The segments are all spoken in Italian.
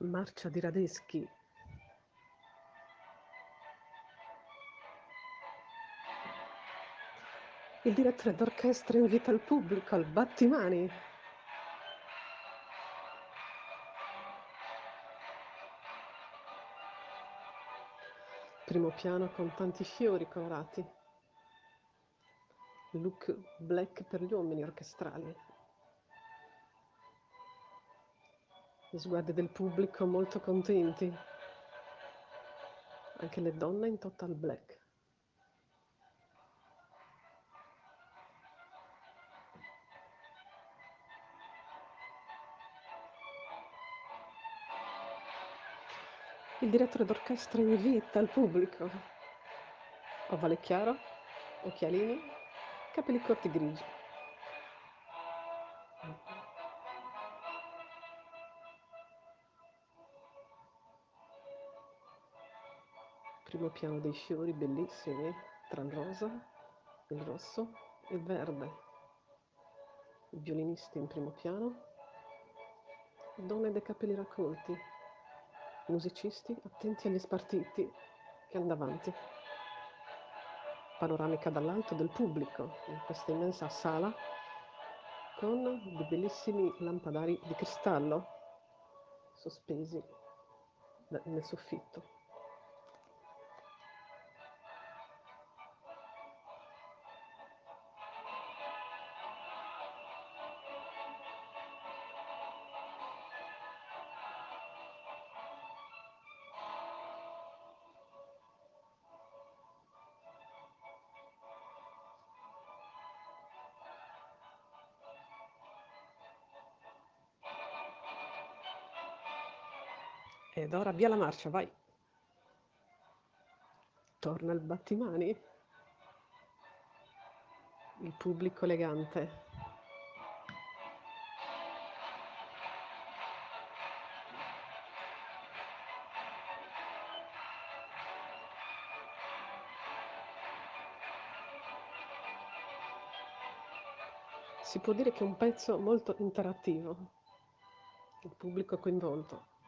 Marcia di Radeschi. Il direttore d'orchestra invita il pubblico al battimani. Primo piano con tanti fiori colorati. Look black per gli uomini orchestrali. Sguardi del pubblico molto contenti. Anche le donne in total black. Il direttore d'orchestra invita il pubblico. Ovale chiaro, occhialini, capelli corti grigi. Primo piano dei fiori bellissimi, tra il rosa, il rosso e il verde. I violinisti in primo piano, donne dai capelli raccolti, musicisti attenti agli spartiti che hanno davanti. Panoramica dall'alto del pubblico in questa immensa sala con dei bellissimi lampadari di cristallo sospesi nel soffitto. Ed ora via la marcia, vai. Torna il battimani. Il pubblico elegante. Si può dire che è un pezzo molto interattivo. Il pubblico coinvolto.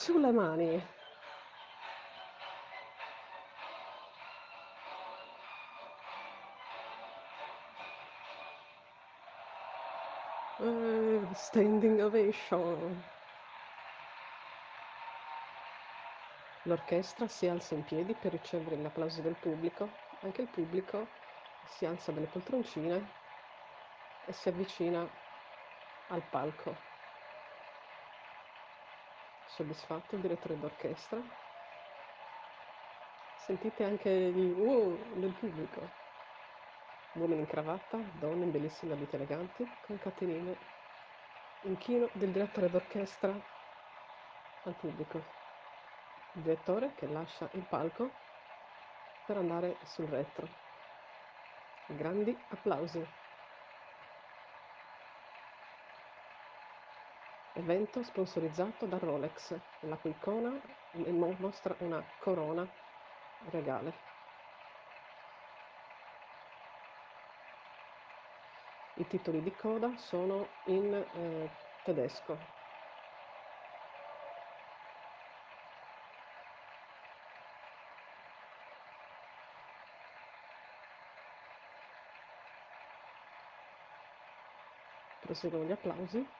Sulle mani. Uh, standing ovation. L'orchestra si alza in piedi per ricevere l'applauso del pubblico. Anche il pubblico si alza dalle poltroncine e si avvicina al palco. Soddisfatto il direttore d'orchestra. Sentite anche gli wow del pubblico. Uomini in cravatta, donne in bellissimi abiti eleganti, con catenine. Inchino del direttore d'orchestra al pubblico. Il direttore che lascia il palco per andare sul retro. Grandi applausi. Evento sponsorizzato da Rolex, la cui icona mostra una corona regale. I titoli di coda sono in eh, tedesco. Proseguono gli applausi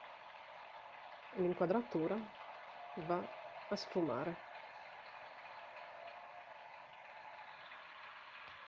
l'inquadratura va a sfumare.